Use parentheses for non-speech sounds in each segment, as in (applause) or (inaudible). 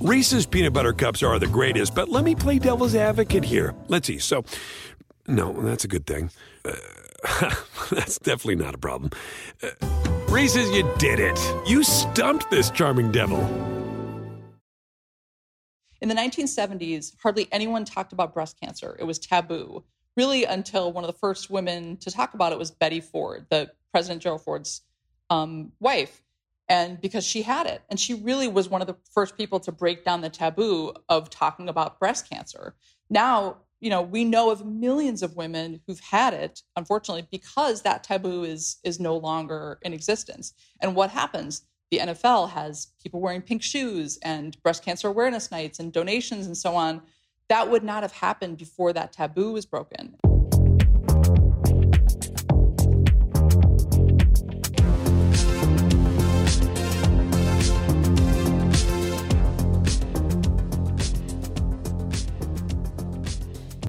Reese's peanut butter cups are the greatest, but let me play devil's advocate here. Let's see. So, no, that's a good thing. Uh, (laughs) that's definitely not a problem. Uh, Reese's, you did it. You stumped this charming devil. In the 1970s, hardly anyone talked about breast cancer. It was taboo, really, until one of the first women to talk about it was Betty Ford, the President Gerald Ford's um, wife and because she had it. And she really was one of the first people to break down the taboo of talking about breast cancer. Now you know we know of millions of women who've had it unfortunately because that taboo is is no longer in existence. And what happens? The NFL has people wearing pink shoes and breast cancer awareness nights and donations and so on. That would not have happened before that taboo was broken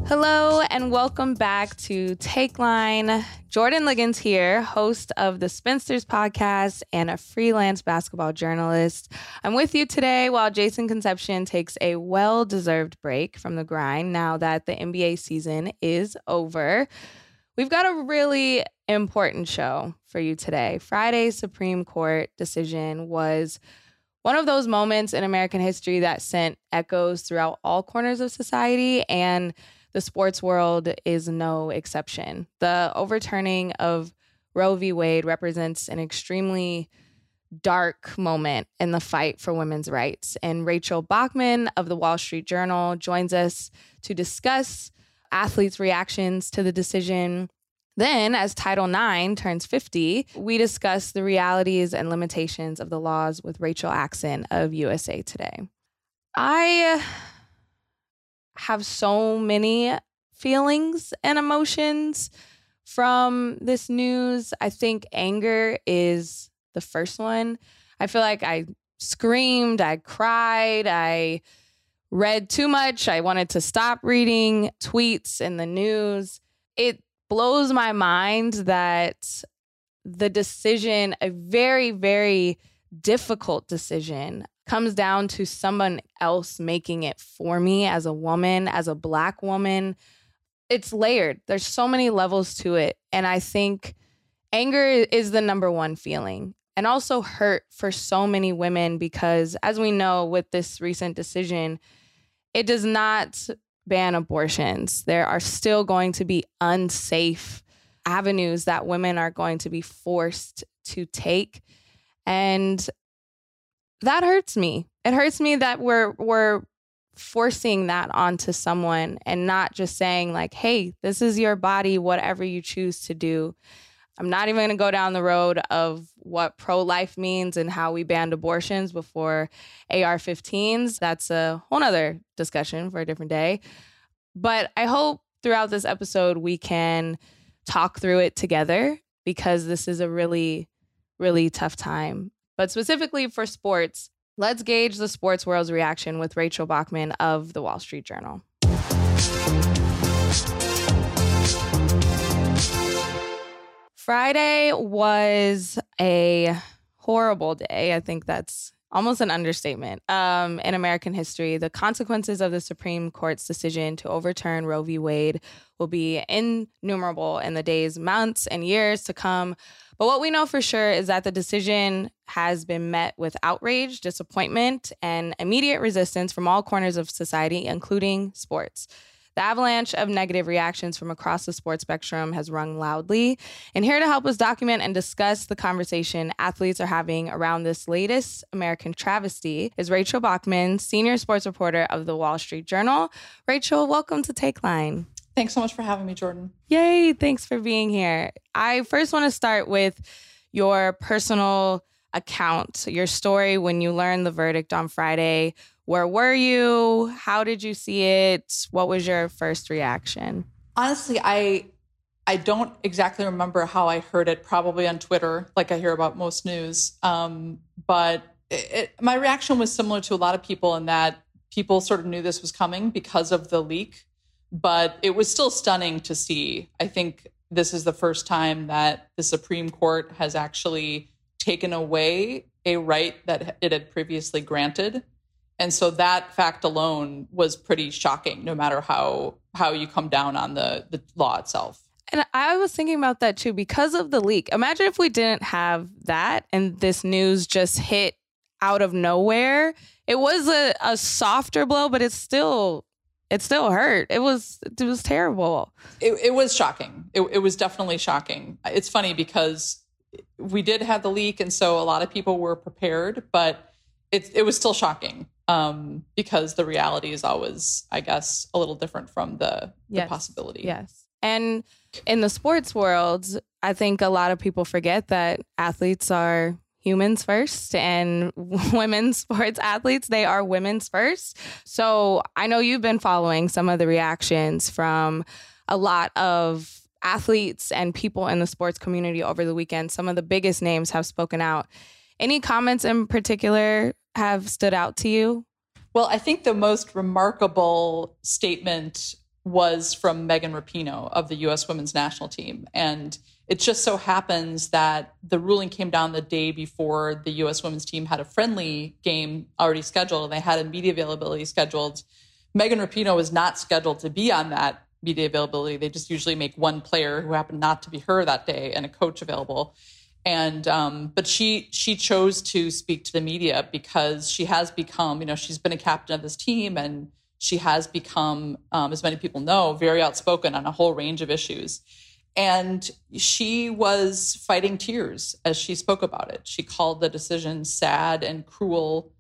Hello and welcome back to Takeline. Jordan Liggins here, host of the Spinsters podcast and a freelance basketball journalist. I'm with you today while Jason Concepcion takes a well deserved break from the grind now that the NBA season is over. We've got a really important show for you today. Friday's Supreme Court decision was one of those moments in American history that sent echoes throughout all corners of society and the sports world is no exception. The overturning of Roe v. Wade represents an extremely dark moment in the fight for women's rights. And Rachel Bachman of the Wall Street Journal joins us to discuss athletes' reactions to the decision. Then, as Title IX turns 50, we discuss the realities and limitations of the laws with Rachel Axon of USA Today. I have so many feelings and emotions from this news. I think anger is the first one. I feel like I screamed, I cried, I read too much. I wanted to stop reading tweets and the news. It blows my mind that the decision, a very, very difficult decision comes down to someone else making it for me as a woman, as a black woman. It's layered. There's so many levels to it. And I think anger is the number one feeling. And also hurt for so many women because, as we know with this recent decision, it does not ban abortions. There are still going to be unsafe avenues that women are going to be forced to take. And that hurts me. It hurts me that we're we're forcing that onto someone and not just saying like, "Hey, this is your body, whatever you choose to do." I'm not even going to go down the road of what pro life means and how we banned abortions before AR 15s. That's a whole nother discussion for a different day. But I hope throughout this episode we can talk through it together because this is a really, really tough time but specifically for sports, let's gauge the sports world's reaction with Rachel Bachman of the Wall Street Journal. Friday was a horrible day. I think that's almost an understatement um, in American history. The consequences of the Supreme Court's decision to overturn Roe v. Wade will be innumerable in the days, months, and years to come. But what we know for sure is that the decision has been met with outrage, disappointment, and immediate resistance from all corners of society, including sports. The avalanche of negative reactions from across the sports spectrum has rung loudly. And here to help us document and discuss the conversation athletes are having around this latest American travesty is Rachel Bachman, senior sports reporter of the Wall Street Journal. Rachel, welcome to Takeline. Thanks so much for having me, Jordan. Yay. Thanks for being here. I first want to start with your personal account, your story when you learned the verdict on Friday. Where were you? How did you see it? What was your first reaction? Honestly, I I don't exactly remember how I heard it, probably on Twitter, like I hear about most news. Um, but it, my reaction was similar to a lot of people in that people sort of knew this was coming because of the leak but it was still stunning to see. I think this is the first time that the Supreme Court has actually taken away a right that it had previously granted. And so that fact alone was pretty shocking, no matter how how you come down on the the law itself. And I was thinking about that too because of the leak. Imagine if we didn't have that and this news just hit out of nowhere. It was a, a softer blow, but it's still it still hurt. It was it was terrible. It, it was shocking. It, it was definitely shocking. It's funny because we did have the leak, and so a lot of people were prepared, but it it was still shocking um, because the reality is always, I guess, a little different from the, yes. the possibility. Yes, and in the sports world, I think a lot of people forget that athletes are humans first and (laughs) women's sports athletes they are women's first so i know you've been following some of the reactions from a lot of athletes and people in the sports community over the weekend some of the biggest names have spoken out any comments in particular have stood out to you well i think the most remarkable statement was from megan rapinoe of the us women's national team and it just so happens that the ruling came down the day before the U.S. women's team had a friendly game already scheduled, and they had a media availability scheduled. Megan Rapinoe was not scheduled to be on that media availability. They just usually make one player who happened not to be her that day and a coach available. And um, but she she chose to speak to the media because she has become, you know, she's been a captain of this team and she has become, um, as many people know, very outspoken on a whole range of issues. And she was fighting tears as she spoke about it. She called the decision sad and cruel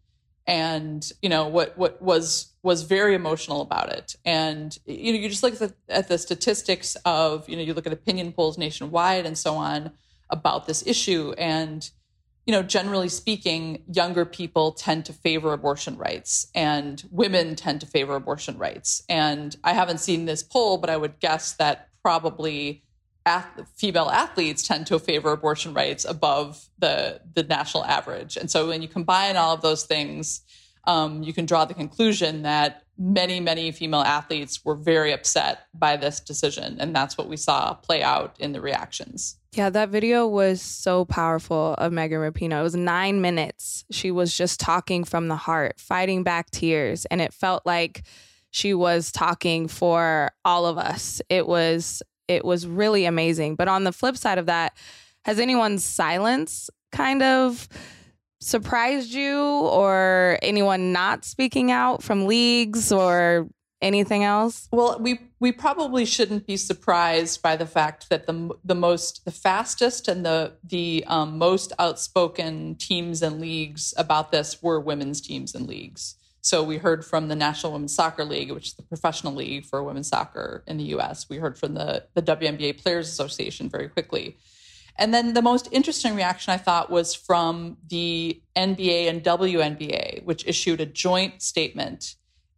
and you know what what was was very emotional about it and you know you just look at the, at the statistics of you know you look at opinion polls nationwide and so on about this issue and you know generally speaking younger people tend to favor abortion rights and women tend to favor abortion rights and i haven't seen this poll but i would guess that probably ath- female athletes tend to favor abortion rights above the the national average. And so when you combine all of those things, um, you can draw the conclusion that many many female athletes were very upset by this decision, and that's what we saw play out in the reactions. Yeah, that video was so powerful of Megan Rapinoe. It was nine minutes. She was just talking from the heart, fighting back tears, and it felt like she was talking for all of us. It was it was really amazing. But on the flip side of that, has anyone's silence kind of surprised you or anyone not speaking out from leagues or anything else? Well, we we probably shouldn't be surprised by the fact that the the most the fastest and the the um, most outspoken teams and leagues about this were women's teams and leagues. So we heard from the National Women's Soccer League, which is the professional league for women's soccer in the US. We heard from the, the WNBA Players Association very quickly. And then the most interesting reaction I thought was from the NBA and WNBA, which issued a joint statement.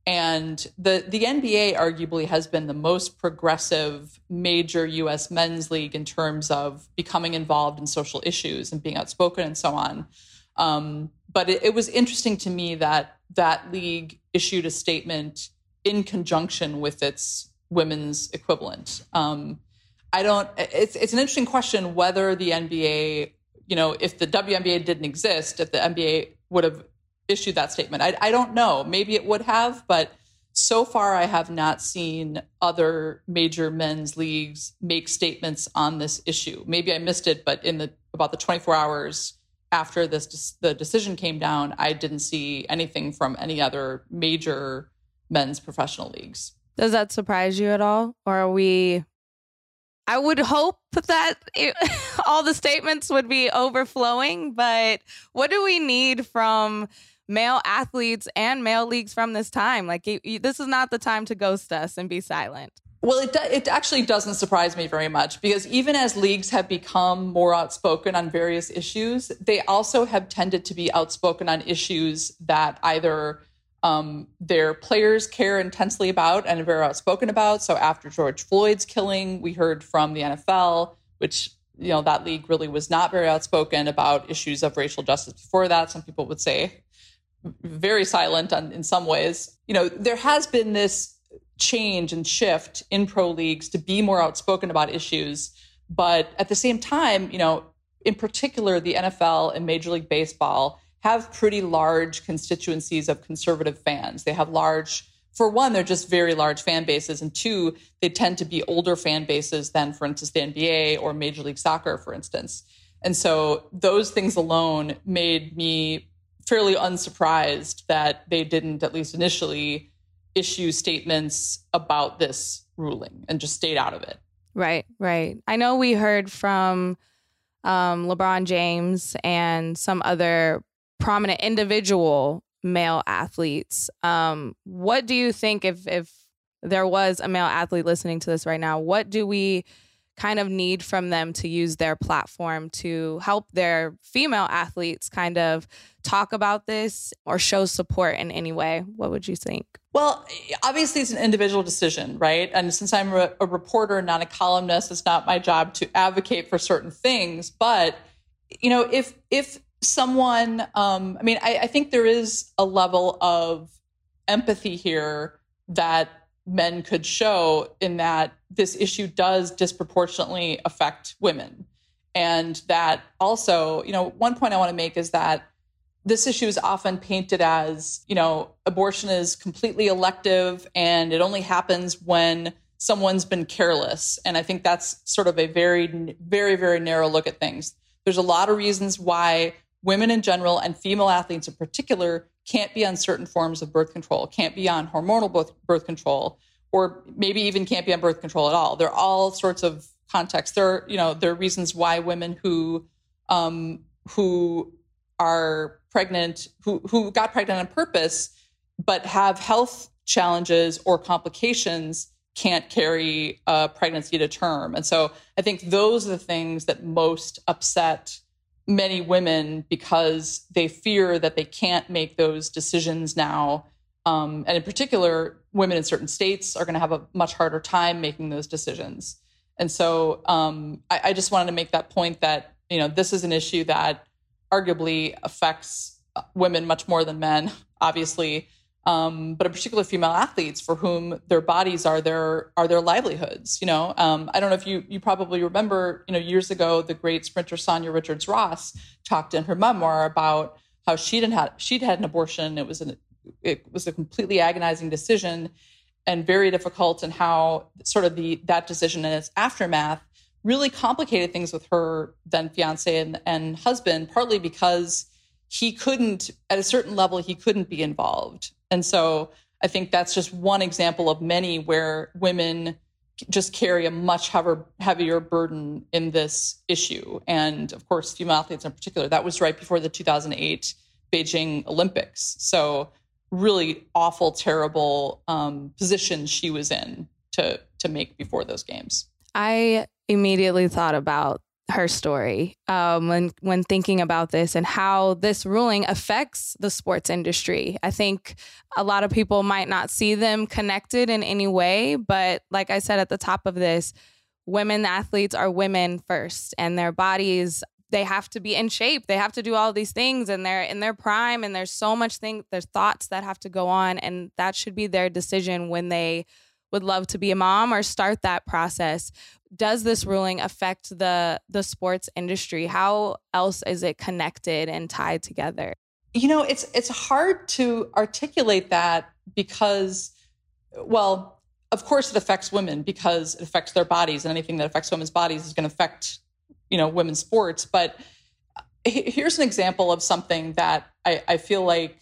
And the, the NBA arguably has been the most progressive major US men's league in terms of becoming involved in social issues and being outspoken and so on. Um, but it, it was interesting to me that that league issued a statement in conjunction with its women's equivalent. Um, I don't. It's it's an interesting question whether the NBA, you know, if the WNBA didn't exist, if the NBA would have issued that statement. I, I don't know. Maybe it would have, but so far I have not seen other major men's leagues make statements on this issue. Maybe I missed it, but in the about the 24 hours after this the decision came down, I didn't see anything from any other major men's professional leagues. Does that surprise you at all, or are we? I would hope that it, (laughs) all the statements would be overflowing, but what do we need from male athletes and male leagues from this time? Like, this is not the time to ghost us and be silent. Well, it, it actually doesn't surprise me very much because even as leagues have become more outspoken on various issues, they also have tended to be outspoken on issues that either um, their players care intensely about and are very outspoken about. So after George Floyd's killing, we heard from the NFL, which you know that league really was not very outspoken about issues of racial justice before that. Some people would say very silent on, in some ways. You know, there has been this change and shift in pro leagues to be more outspoken about issues. But at the same time, you know, in particular, the NFL and Major League Baseball have pretty large constituencies of conservative fans. They have large, for one, they're just very large fan bases. And two, they tend to be older fan bases than, for instance, the NBA or Major League Soccer, for instance. And so those things alone made me fairly unsurprised that they didn't, at least initially, issue statements about this ruling and just stayed out of it. Right, right. I know we heard from um, LeBron James and some other prominent individual male athletes. Um, what do you think if if there was a male athlete listening to this right now? What do we kind of need from them to use their platform to help their female athletes kind of talk about this or show support in any way? What would you think? Well, obviously, it's an individual decision, right? And since I'm a, reporter, not a columnist, it's not my job to advocate for certain things. But you know, if if someone, um, I mean, I, I think there is a level of empathy here that men could show in that this issue does disproportionately affect women. And that also, you know, one point I want to make is that this issue is often painted as, you know, abortion is completely elective and it only happens when someone's been careless. And I think that's sort of a very, very, very narrow look at things. There's a lot of reasons why women in general and female athletes in particular can't be on certain forms of birth control, can't be on hormonal birth, birth control, or maybe even can't be on birth control at all. There are all sorts of contexts. There are, you know, there are reasons why women who um, who are pregnant, who who got pregnant on purpose, but have health challenges or complications can't carry a pregnancy to term. And so I think those are the things that most upset many women because they fear that they can't make those decisions now. Um, and in particular, women in certain states are going to have a much harder time making those decisions. And so um, I, I, just wanted to make that point that you know this is an issue that arguably affects women much more than men, (laughs) obviously um, but in particular female athletes for whom their bodies are their are their livelihoods. You know, um, I don't know if you you probably remember, you know, years ago the great sprinter Sanya Richards Ross talked in her memoir about how she'd had she'd had an abortion. It was an it was a completely agonizing decision and very difficult, and how sort of the that decision and its aftermath really complicated things with her then fiance and, and husband, partly because he couldn't at a certain level he couldn't be involved and so I think that's just one example of many where women just carry a much heavier, heavier burden in this issue. And of course, female athletes in particular. That was right before the 2008 Beijing Olympics. So really awful, terrible um, position she was in to to make before those games. I immediately thought about her story um, when when thinking about this and how this ruling affects the sports industry. I think a lot of people might not see them connected in any way, but like I said at the top of this, women athletes are women first, and their bodies they have to be in shape. They have to do all these things, and they're in their prime, and there's so much thing. There's thoughts that have to go on, and that should be their decision when they would love to be a mom or start that process does this ruling affect the the sports industry? How else is it connected and tied together? You know it's it's hard to articulate that because well of course it affects women because it affects their bodies and anything that affects women's bodies is going to affect you know women's sports. But uh, here's an example of something that I, I feel like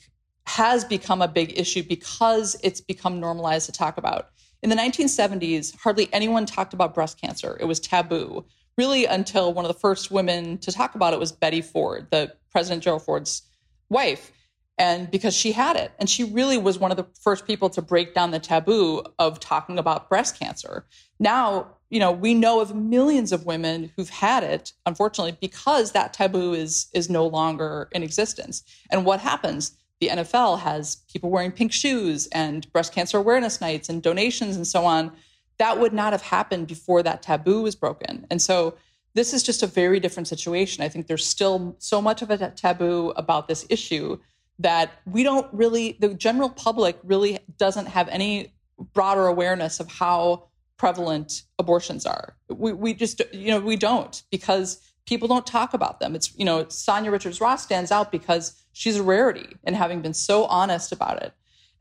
has become a big issue because it's become normalized to talk about in the 1970s, hardly anyone talked about breast cancer. It was taboo, really, until one of the first women to talk about it was Betty Ford, the President Gerald Ford's wife. And because she had it. And she really was one of the first people to break down the taboo of talking about breast cancer. Now, you know, we know of millions of women who've had it, unfortunately, because that taboo is is no longer in existence. And what happens? The NFL has people wearing pink shoes and breast cancer awareness nights and donations and so on. That would not have happened before that taboo was broken. And so this is just a very different situation. I think there's still so much of a taboo about this issue that we don't really, the general public really doesn't have any broader awareness of how prevalent abortions are. We, we just, you know, we don't because people don't talk about them. It's, you know, Sanya Richards Ross stands out because she's a rarity and having been so honest about it.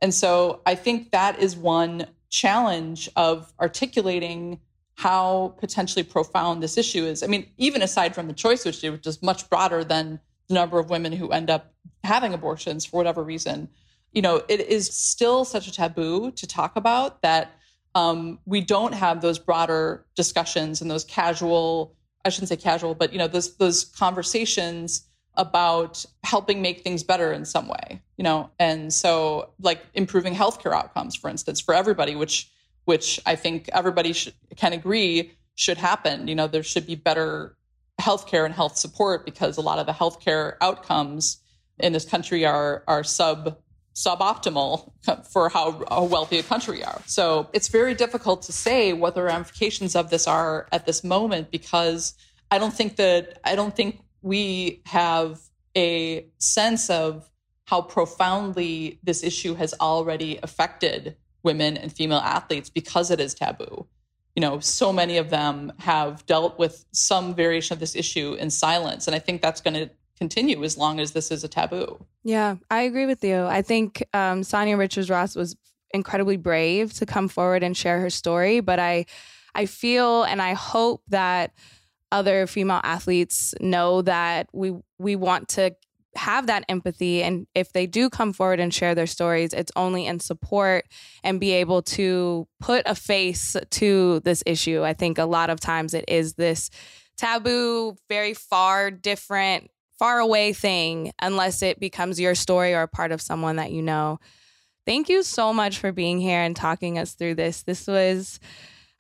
And so I think that is one challenge of articulating how potentially profound this issue is. I mean, even aside from the choice issue, which is much broader than the number of women who end up having abortions for whatever reason, you know, it is still such a taboo to talk about that um, we don't have those broader discussions and those casual, I shouldn't say casual, but you know, those those conversations about helping make things better in some way, you know, and so like improving healthcare outcomes, for instance, for everybody, which which I think everybody should, can agree should happen. You know, there should be better healthcare and health support because a lot of the healthcare outcomes in this country are are sub suboptimal for how, how wealthy a country are. So it's very difficult to say what the ramifications of this are at this moment because I don't think that I don't think we have a sense of how profoundly this issue has already affected women and female athletes because it is taboo. You know, so many of them have dealt with some variation of this issue in silence. And I think that's going to continue as long as this is a taboo. Yeah, I agree with you. I think um, Sanya Richards Ross was incredibly brave to come forward and share her story. But I, I feel and I hope that other female athletes know that we we want to have that empathy and if they do come forward and share their stories it's only in support and be able to put a face to this issue. I think a lot of times it is this taboo very far different far away thing unless it becomes your story or part of someone that you know. Thank you so much for being here and talking us through this. This was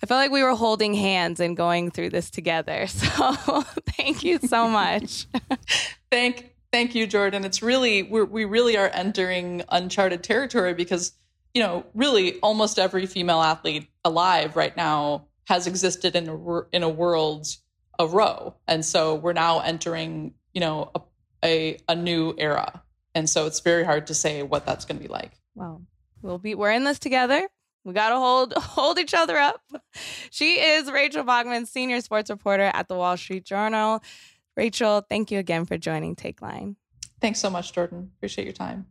I felt like we were holding hands and going through this together. (laughs) So thank you so much. (laughs) thank Thank you, Jordan. It's really we're, we really are entering uncharted territory because you know really almost every female athlete alive right now has existed in a in a world of Roe, and so we're now entering you know a, a, a new era, and so it's very hard to say what that's going to be like. Well, we'll be we're in this together. We got to hold (laughs) hold each other up. She is Rachel Bachman, senior sports reporter at the Wall Street Journal. Rachel, thank you again for joining Takeline. Thanks so much, Jordan. Appreciate your time.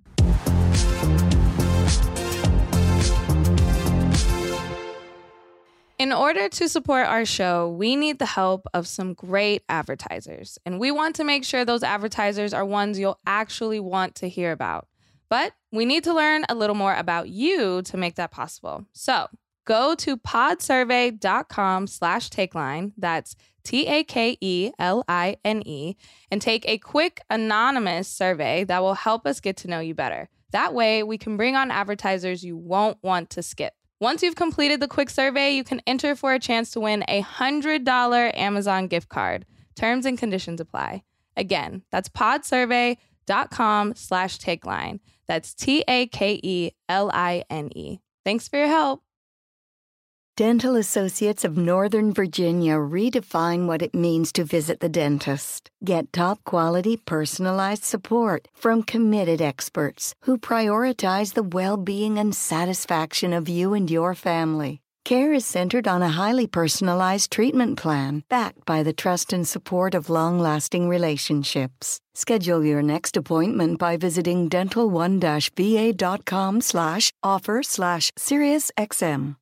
In order to support our show, we need the help of some great advertisers. And we want to make sure those advertisers are ones you'll actually want to hear about. But we need to learn a little more about you to make that possible. So go to podsurvey.com slash takeline. That's T A K E L I N E, and take a quick anonymous survey that will help us get to know you better. That way, we can bring on advertisers you won't want to skip. Once you've completed the quick survey, you can enter for a chance to win a $100 Amazon gift card. Terms and conditions apply. Again, that's podsurvey.com slash takeline. That's T A K E L I N E. Thanks for your help. Dental Associates of Northern Virginia redefine what it means to visit the dentist. Get top quality personalized support from committed experts who prioritize the well being and satisfaction of you and your family. Care is centered on a highly personalized treatment plan backed by the trust and support of long lasting relationships. Schedule your next appointment by visiting dental1-va.com slash offer slash SiriusXM.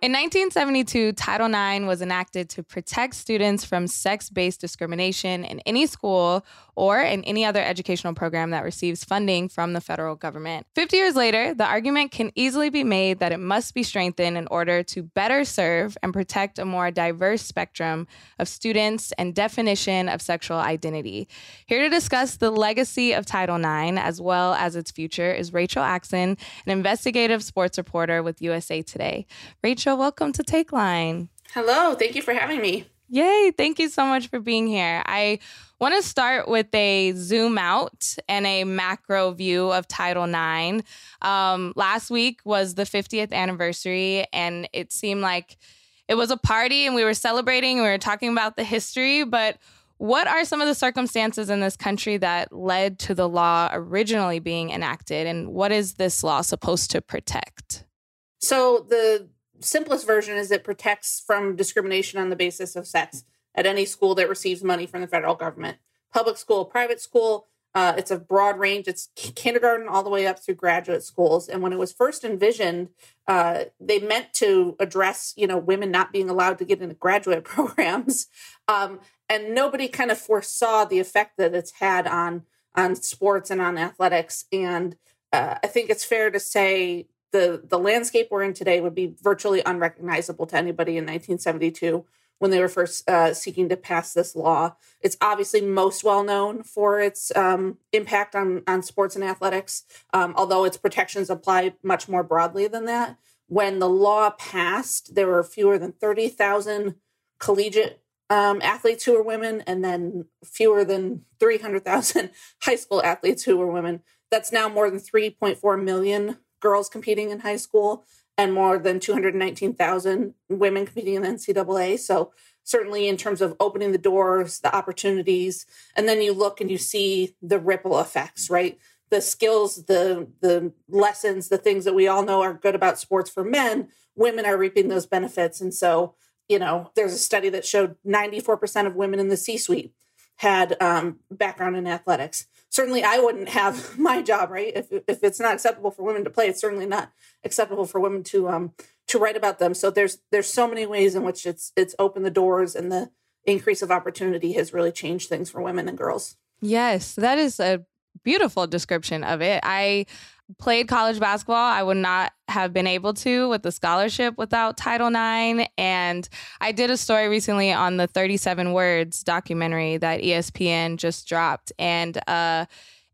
In 1972, Title IX was enacted to protect students from sex based discrimination in any school or in any other educational program that receives funding from the federal government. 50 years later, the argument can easily be made that it must be strengthened in order to better serve and protect a more diverse spectrum of students and definition of sexual identity. Here to discuss the legacy of Title IX as well as its future is Rachel Axon, an investigative sports reporter with USA Today. Rachel, welcome to Takeline. Hello, thank you for having me. Yay, thank you so much for being here. I want to start with a zoom out and a macro view of Title IX. Um, last week was the 50th anniversary, and it seemed like it was a party and we were celebrating, and we were talking about the history, but what are some of the circumstances in this country that led to the law originally being enacted, and what is this law supposed to protect? So, the simplest version is it protects from discrimination on the basis of sex at any school that receives money from the federal government. Public school, private school, uh, it's a broad range. It's kindergarten all the way up through graduate schools. And when it was first envisioned, uh, they meant to address, you know, women not being allowed to get into graduate (laughs) programs. Um, and nobody kind of foresaw the effect that it's had on on sports and on athletics. And uh, I think it's fair to say the the landscape we're in today would be virtually unrecognizable to anybody in 1972 when they were first uh, seeking to pass this law. It's obviously most well known for its um, impact on, on sports and athletics, um, although its protections apply much more broadly than that. When the law passed, there were fewer than 30,000 collegiate um, athletes who were women, and then fewer than 300,000 (laughs) high school athletes who were women. That's now more than 3.4 million girls competing in high school and more than 219,000 women competing in the NCAA. So certainly in terms of opening the doors, the opportunities, and then you look and you see the ripple effects, right? The skills, the the lessons, the things that we all know are good about sports for men, women are reaping those benefits. And so, you know, there's a study that showed 94% of women in the C-suite had um, background in athletics certainly I wouldn't have (laughs) my job, right? If if it's not acceptable for women to play, it's certainly not acceptable for women to um to write about them. So there's there's so many ways in which it's it's opened the doors and the increase of opportunity has really changed things for women and girls. Yes, that is a beautiful description of it. I played college basketball. I would not have been able to with the scholarship without Title IX. And I did a story recently on the 37 Words documentary that ESPN just dropped. And uh,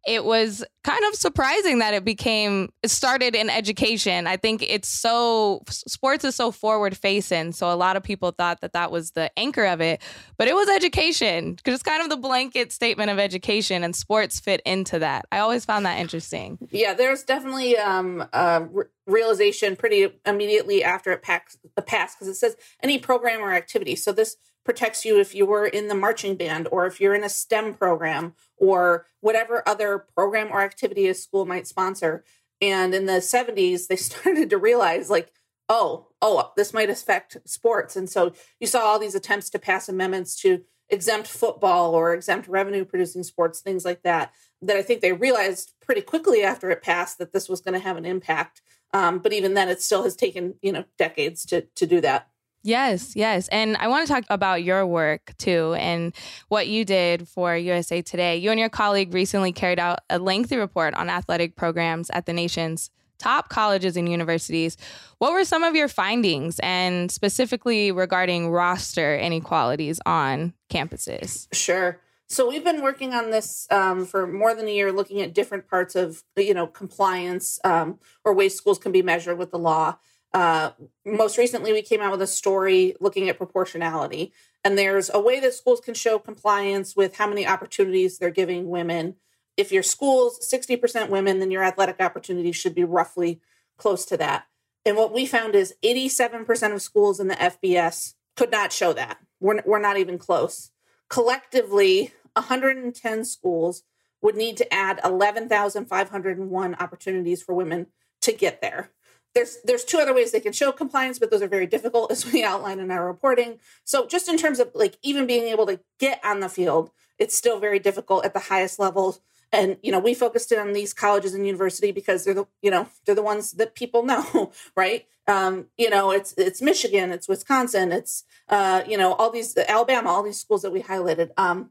it was kind of surprising that it became it started in education. I think it's so sports is so forward facing so a lot of people thought that that was the anchor of it but it was education because it's kind of the blanket statement of education and sports fit into that. I always found that interesting. Yeah there's definitely um, a realization pretty immediately after it passed because it says any program or activity. So this protects you if you were in the marching band or if you're in a STEM program or whatever other program or activity a school might sponsor. And in the 70s, they (laughs) started to realize, like, oh, oh, this might affect sports. And so you saw all these attempts to pass amendments to exempt football or exempt revenue producing sports, things like that, that I think they realized pretty quickly after it passed that this was going to have an impact. Um, but even then, it still has taken, you know, decades to, to do that. Yes, yes. And I want to talk about your work too and what you did for USA Today. You and your colleague recently carried out a lengthy report on athletic programs at the nation's top colleges and universities. What were some of your findings and specifically regarding roster inequalities on campuses? Sure. So we've been working on this um, for more than a year, looking at different parts of you know compliance um, or ways schools can be measured with the law. Uh, most recently, we came out with a story looking at proportionality. And there's a way that schools can show compliance with how many opportunities they're giving women. If your school's 60% women, then your athletic opportunities should be roughly close to that. And what we found is 87% of schools in the FBS could not show that. We're, we're not even close. Collectively, 110 schools would need to add 11,501 opportunities for women to get there there's there's two other ways they can show compliance but those are very difficult (laughs) as we outline in our reporting. So just in terms of like even being able to get on the field it's still very difficult at the highest levels. And you know we focused in on these colleges and university because they're the you know they're the ones that people (laughs) know right? Um, you know it's it's michigan it's wisconsin it's uh, you know all these alabama all these schools that we highlighted. Um,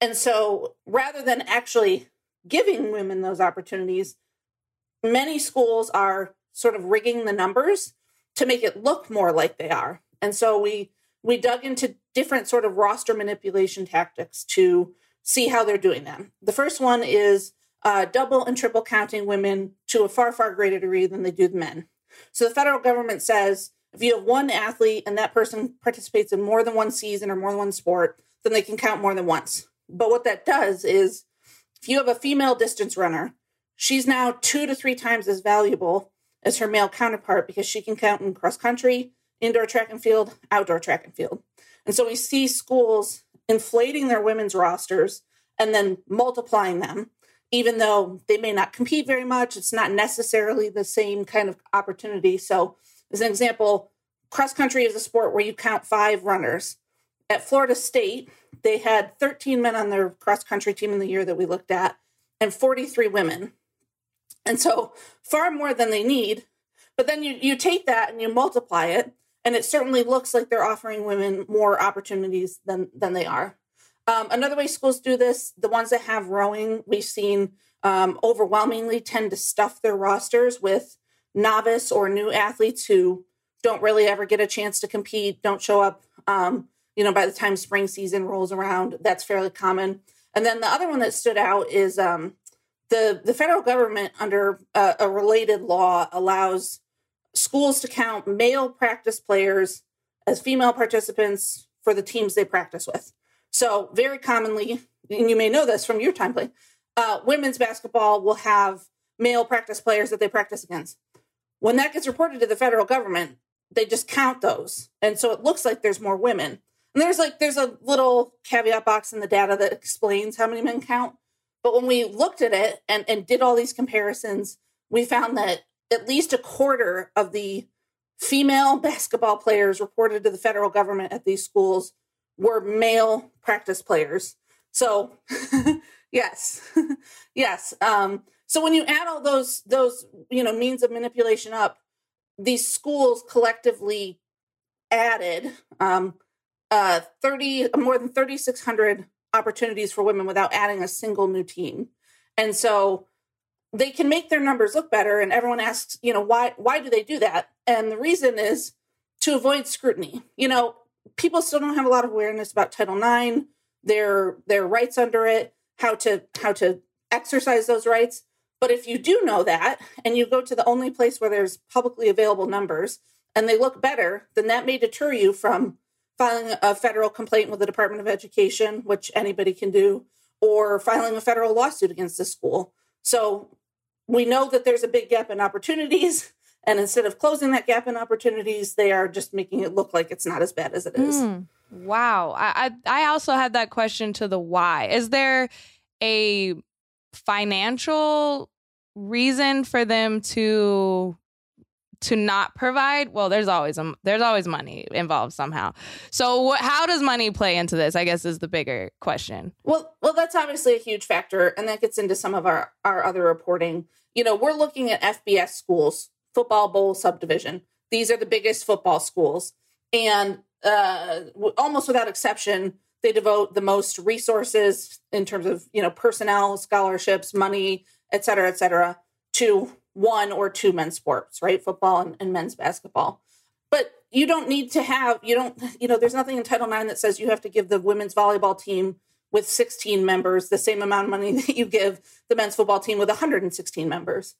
and so rather than actually giving women those opportunities many schools are sort of rigging the numbers to make it look more like they are. And so we we dug into different sort of roster manipulation tactics to see how they're doing them. The first one is uh, double and triple counting women to a far far greater degree than they do the men. So the federal government says if you have one athlete and that person participates in more than one season or more than one sport, then they can count more than once. But what that does is if you have a female distance runner, she's now two to three times as valuable as her male counterpart because she can count in cross country, indoor track and field, outdoor track and field. And so we see schools inflating their women's rosters and then multiplying them, even though they may not compete very much. It's not necessarily the same kind of opportunity. So, as an example, cross country is a sport where you count five runners. At Florida State, they had 13 men on their cross country team in the year that we looked at and 43 women. And so far more than they need. But then you, you take that and you multiply it, and it certainly looks like they're offering women more opportunities than, than they are. Um, another way schools do this, the ones that have rowing, we've seen um, overwhelmingly tend to stuff their rosters with novice or new athletes who don't really ever get a chance to compete, don't show up, um, you know, by the time spring season rolls around. That's fairly common. And then the other one that stood out is um, the the federal government under a, a related law allows schools to count male practice players as female participants for the teams they practice with. So very commonly, and you may know this from your time play, uh, women's basketball will have male practice players that they practice against. When that gets reported to the federal government, they just count those, and so it looks like there's more women. And there's like there's a little caveat box in the data that explains how many men count. But when we looked at it and, and did all these comparisons, we found that at least a quarter of the female (laughs) basketball players reported to the federal government at these schools were male practice players. So, (laughs) yes, (laughs) yes. Um, so when you add all those those you know means of manipulation up, these schools collectively added um, uh, 30 more than 3600 opportunities for women without adding a single new team. And so they can make their numbers look better and everyone asks you know why why do they do that? And the reason is to avoid scrutiny. You know people still don't have a lot of awareness about title ix their their rights under it how to how to exercise those rights. But if you do know that and you go to the only place where there's publicly available numbers and they look better then that may deter you from filing a federal complaint with the Department of Education, which anybody can do, or filing a federal lawsuit against the school. So we know that there's a big gap in opportunities. And instead of closing that gap in opportunities, they are just making it look like it's not as bad as it is. Mm, wow. I, I, I also had that question to the why. Is there a financial reason for them to to not provide well there's always a, there's always money involved somehow. So how does money play into this i guess is the bigger question. Well well that's obviously a huge factor and that gets into some of our our other reporting. You know we're looking at fbs schools football bowl subdivision. These are the biggest football schools. And uh, almost without exception they devote the most resources in terms of you know personnel scholarships money et cetera et cetera to one or two men's sports, right? Football and, and, men's basketball. But you don't need to have, you don't, you know, there's nothing in Title IX that says you have to give the women's volleyball team with 16 members the same amount of money (laughs) that you give the men's football team with 116 members.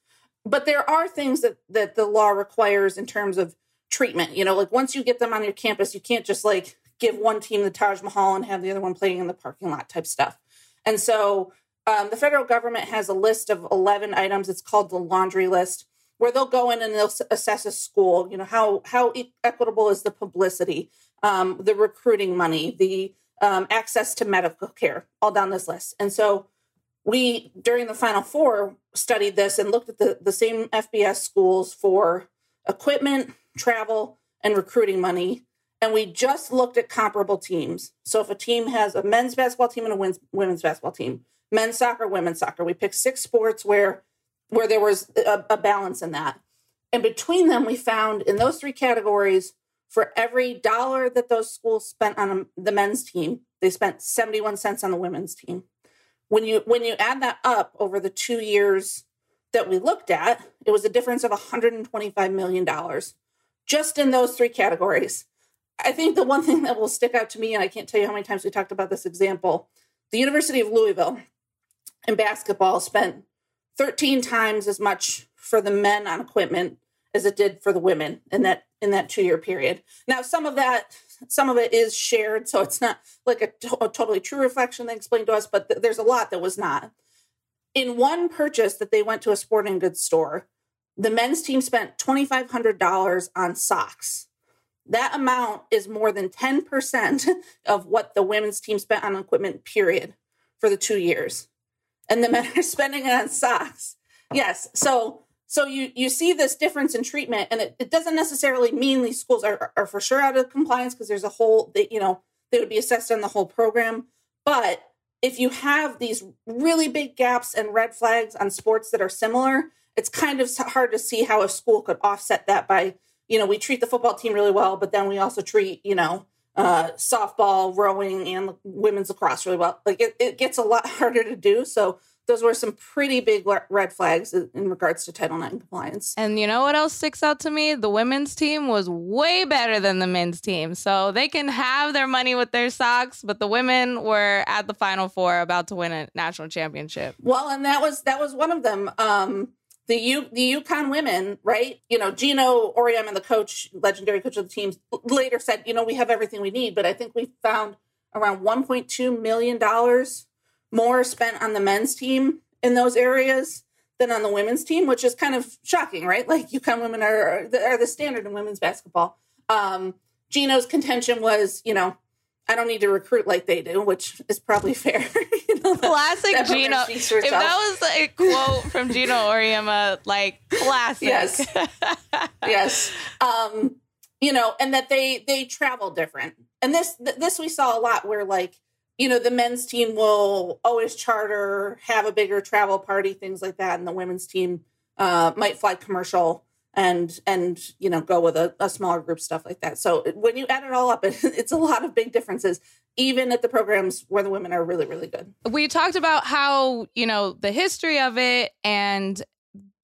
But there are things that, that the law requires in terms of treatment. You know, like once you get them on your campus, you can't just like give one team the Taj Mahal and have the other one playing in the parking lot type stuff. And so um, the federal government has a list of 11 items. It's called the laundry list, where they'll go in and they'll assess a school. You know, how, how equitable is the publicity, um, the recruiting money, the um, access to medical care, all down this list. And so we, during the Final Four, studied this and looked at the, the same FBS schools for equipment, travel, and recruiting money. And we just looked at comparable teams. So if a team has a men's basketball team and a women's basketball team, men's soccer, women's soccer. We picked six sports where where there was a, a balance in that. And between them, we found in those three categories, for every dollar that those schools spent on the men's team, they spent 71 cents on the women's team. When you when you add that up over the two years that we looked at, it was a difference of 125 million dollars just in those three categories. I think the one thing that will stick out to me, and I can't tell you how many times we talked about this example, the University of Louisville in basketball spent 13 times as much for the men on equipment as it did for the women in that in that two year period. Now, some of that some of it is shared, so it's not like a, totally true reflection they explained to us, but th- there's a lot that was not. In one purchase that they went to a sporting goods store, the men's team spent $2,500 on socks. That amount is more than 10% (laughs) of what the women's team spent on equipment, period, for the two years and the (laughs) men are spending it on socks. Yes. So so you you see this difference in treatment, and it, it doesn't necessarily mean these schools are, are for sure out of compliance because there's a whole they, you know they would be assessed on the whole program. But if you have these really big gaps and red flags on sports that are similar, it's kind of hard to see how a school could offset that by you know we treat the football team really well, but then we also treat you know uh, softball, rowing, and women's lacrosse really well. Like it, it gets a lot (laughs) harder to do. So those were some pretty big red flags in regards to Title IX compliance. And you know what else sticks out to me? The women's team was way better than the men's team. So they can have their money with their socks, but the women were at the final four about to win a national championship. Well, and that was that was one of them. Um the U the UConn women, right? You know, Geno and the coach, legendary coach of the team, later said, you know, we have everything we need, but I think we found around 1.2 million dollars more spent on the men's team in those areas than on the women's team, which is kind of shocking, right? Like UConn women are are the standard in women's basketball. Um, Geno's contention was, you know, I don't need to recruit like they do, which is probably (laughs) fair. you know, classic Geno. If that was a quote from Geno Auriemma, like classic. Yes. (laughs) yes. Um, you know, and that they they travel different. And this this we saw a lot where like you know, the men's team will always charter, have a bigger travel party, things like that, and the women's team uh, might fly commercial and and you know go with a, a, smaller group stuff like that. So when you add it all up, it, (laughs) it's a lot of big differences, even at the programs where the women are really really good. We talked about how you know the history of it, and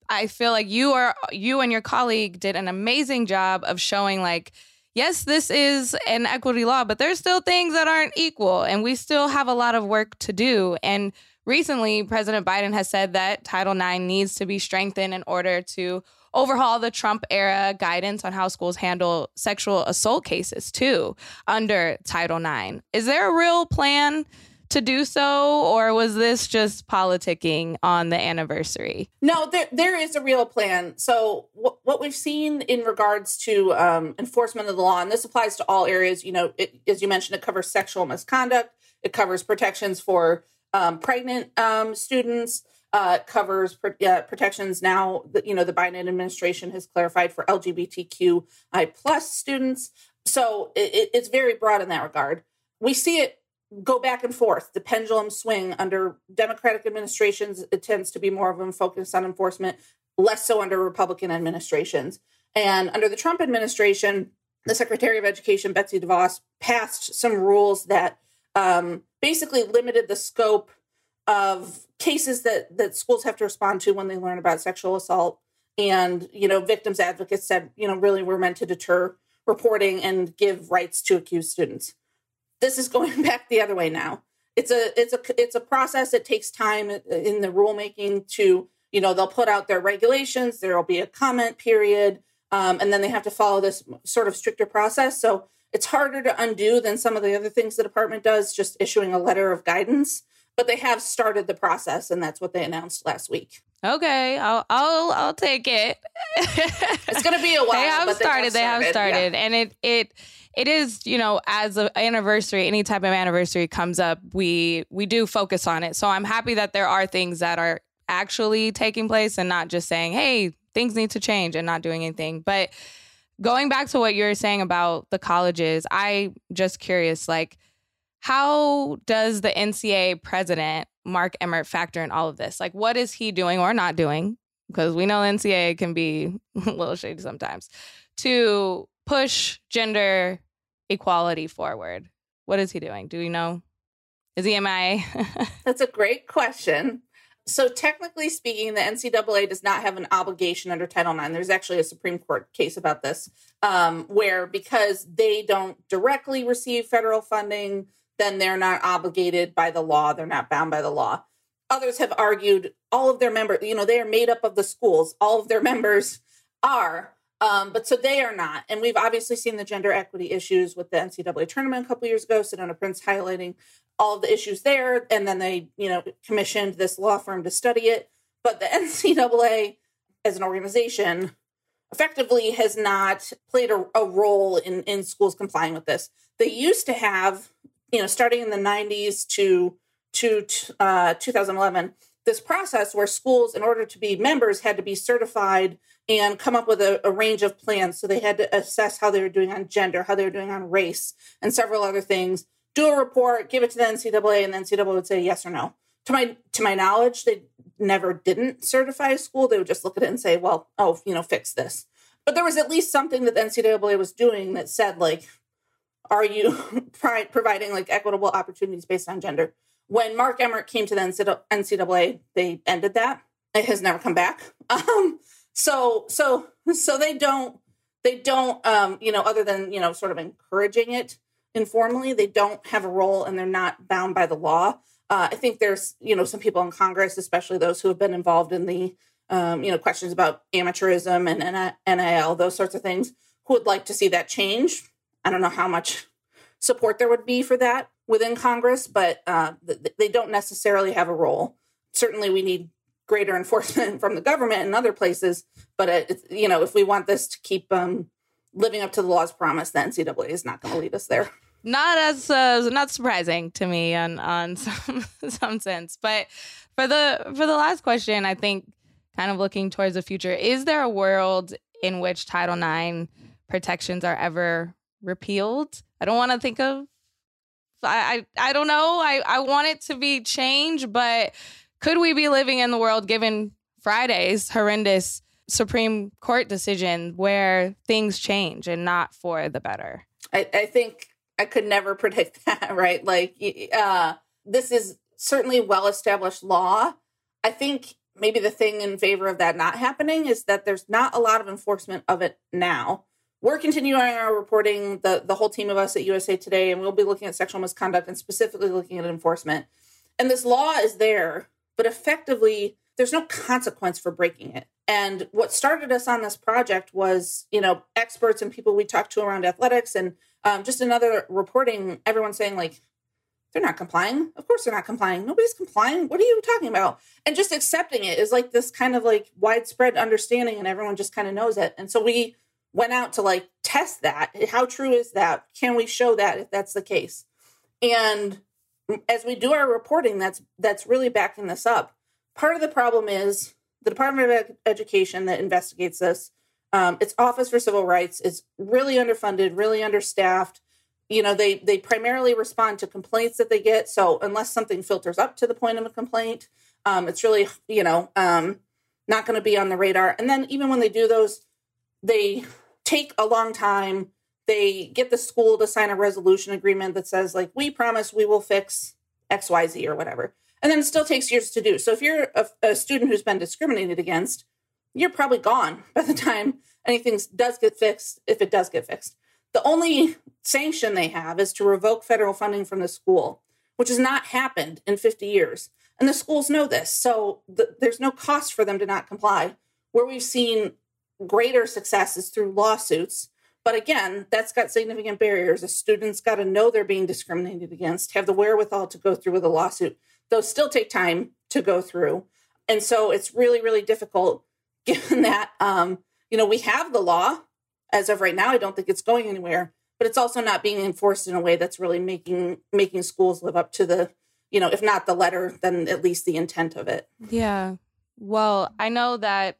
I feel like you are you and your colleague did an amazing job of showing like yes, this is an equity law, but there's still things that aren't equal, and we still have a lot of work to do. And recently, President Biden has said that Title IX needs to be strengthened in order to overhaul the Trump era guidance on how schools handle sexual assault cases, too, under Title IX. Is there a real plan? to do so, or was this just politicking on the anniversary? No, there there is a real plan. So what what we've seen in regards to um, enforcement of the law, and this applies to all areas. You know, it, as you mentioned, it covers sexual misconduct. It covers protections for um, pregnant um, students. Uh, covers uh, protections now that you know the Biden administration has clarified for LGBTQI plus students. So it, it's very broad in that regard. We see it go back and forth. The pendulum swing under Democratic administrations, it tends to be more of a focus on enforcement, less so under Republican administrations. And under the Trump administration, the Secretary of Education, Betsy DeVos, passed some rules that um, basically limited the scope of cases that, that schools have to respond to when they learn about sexual assault. And, you know, victims advocates said, you know, really we're meant to deter reporting and give rights to accused students this is (laughs) going back the other way now. It's a it's a it's a process. It takes time in the rulemaking to you know they'll put out their regulations. There will be a comment period, um, and then they have to follow this sort of stricter process. So it's harder to undo than some of the other things the department does, just issuing a letter of guidance. But they have started the process, and that's what they announced last week. Okay, I'll I'll I'll take it. it's going to be a (laughs) while. They have started. They have started, yeah. and it it it is you know as an anniversary any type of anniversary comes up we we do focus on it so i'm happy that there are things that are actually taking place and not just saying hey things need to change and not doing anything but going back to what you're saying about the colleges i just curious like how does the ncaa president mark emmert factor in all of this like what is he doing or not doing because we know ncaa can be (laughs) a little shady sometimes to push gender equality forward? What is he doing? Do we know? Is he MIA? (laughs) That's a great question. So, technically speaking, the NCAA does not have an obligation under Title IX. There's actually a Supreme Court case about this, um, where because they don't directly receive federal funding, then they're not obligated by the law. They're not bound by the law. Others have argued all of their members, you know, they are made up of the schools. All of their (laughs) members are. Um, but so they are not. And we've obviously seen the gender equity issues with the NCAA tournament a couple years ago. Sedona Prince highlighting all the issues there. And then they, you know, commissioned this law firm to study it. But the (laughs) NCAA as an organization effectively has not played a, a role in, in schools complying with this. They used to have, you know, starting in the 90s to to uh, 2011, this process where schools, in order to be members, had to be certified and come up with a, a, range of plans. So they had to assess how they were doing on gender, how they were doing on race, and several other things. Do a report, give it to the NCAA, and the NCAA would say yes or no. To my to my knowledge, they never didn't certify a school. They would just look at it and say, "Well, oh, you know, fix this." But there was at least something that the NCAA was doing that said, like, "Are you (laughs) providing like equitable opportunities based on gender?" when Mark Emmert came to the NCAA, they ended that. It has never come back. (laughs) Um, so so so they don't they don't um, you know other than you know sort of encouraging it informally, they don't have a role and they're not bound by the law. Uh, I think there's you know some people in Congress, especially those who have been involved in the um, you know questions about amateurism and NIL, those sorts of things, who would like to see that change. I don't know how much support there would be for that within Congress, but uh, they don't necessarily have a role. Certainly, we need greater (laughs) enforcement from the government and other places. But it, you know, if we want this to keep um, living up to the law's promise, the NCAA is not going to lead us there. Not as uh, not surprising to me on on (laughs) some some sense. But for the for the last question, I think kind of looking towards the future, is there a world in which Title IX protections are ever repealed? I don't want to think of I, I, I don't know. I, I want it to be changed, but could we be living in the world given Friday's horrendous Supreme Court decision where things change and not for the better? I, I think I could never (laughs) predict that, right? Like, uh, this is certainly well established law. I think maybe the thing in favor of that not happening is that there's not a lot of enforcement of it now we're continuing our reporting the the whole team of us at usa today and we'll be looking at sexual misconduct and specifically looking at enforcement. And this law is there but effectively there's no consequence for breaking it. And what started us on this project was you know experts and people we talked to around athletics and um, just another reporting everyone saying like they're not complying. Of course they're not complying. Nobody's complying. What are you talking about? And just accepting it is like this kind of like widespread understanding and everyone just kind of knows it. And so we went out to like test that. How true is that? Can we show that if that's the case? And as we do our reporting, that's that's really backing this up. Part of the problem is the Department of Education that investigates this. Um, its Office for Civil Rights is really underfunded, really understaffed. You know, they they primarily respond to complaints that they get. So unless something filters up to the point of a complaint, um, it's really you know um, not going to be on the radar. And then even when they do those, they take a long time. They get the school to sign a resolution agreement that says, like, we promise we will fix XYZ or whatever. And then it still takes years to do. So if you're a, a student who's been discriminated against, you're probably gone (laughs) by the time anything does get fixed, if it does get fixed. The only sanction they have is to revoke federal funding from the school, which has not happened in 50 years. And the schools know this. So the, there's no cost for them to not comply. Where we've seen greater success is through lawsuits. But again, that's got significant barriers. A student's got to know they're being discriminated against, have the wherewithal to go through with a lawsuit. Those still take time to go through. And so it's really, really difficult (laughs) given that, um, you know, we have the law as of right now. I don't think it's going anywhere, but it's also not being enforced in a way that's really making making schools live up to the, you know, if not the letter, then at least the intent of it. Yeah. Well, I know that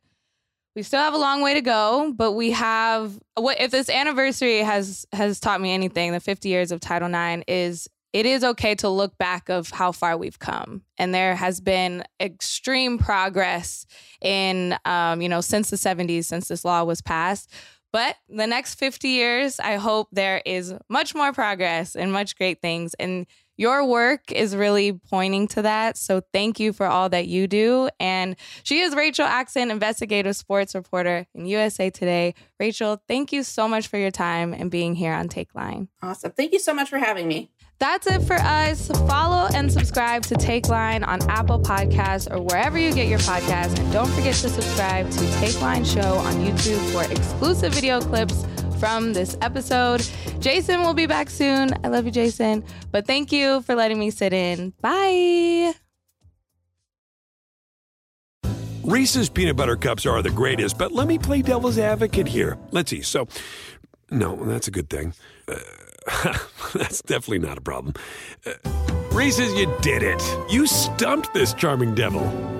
we still have a long way to go, but we have what if this anniversary has has taught me anything, the 50 years of Title IX is it is okay to look back of how far we've come. And there has been extreme progress in um, you know since the 70s since this law was passed. But the next 50 years i hope there is much more progress and much great things. And your work is really pointing to that. So thank you for all that you do. And she is Rachel Axon, investigative sports reporter in USA Today. Rachel, thank you so much for your time and being here on Takeline. Awesome. Thank you so much for having me. That's it for us. Follow and subscribe to Takeline on Apple Podcasts or wherever you get your podcasts. And don't forget to subscribe to Takeline Show on YouTube for exclusive video clips from this episode. Jason will be back soon. I love you, Jason. But thank you for letting me sit in. Bye. Reese's peanut butter cups are the greatest, but let me play devil's advocate here. Let's see. So, no, that's a good thing. Uh, (laughs) that's definitely not a problem. Uh, Reese's, you did it. You stumped this charming devil.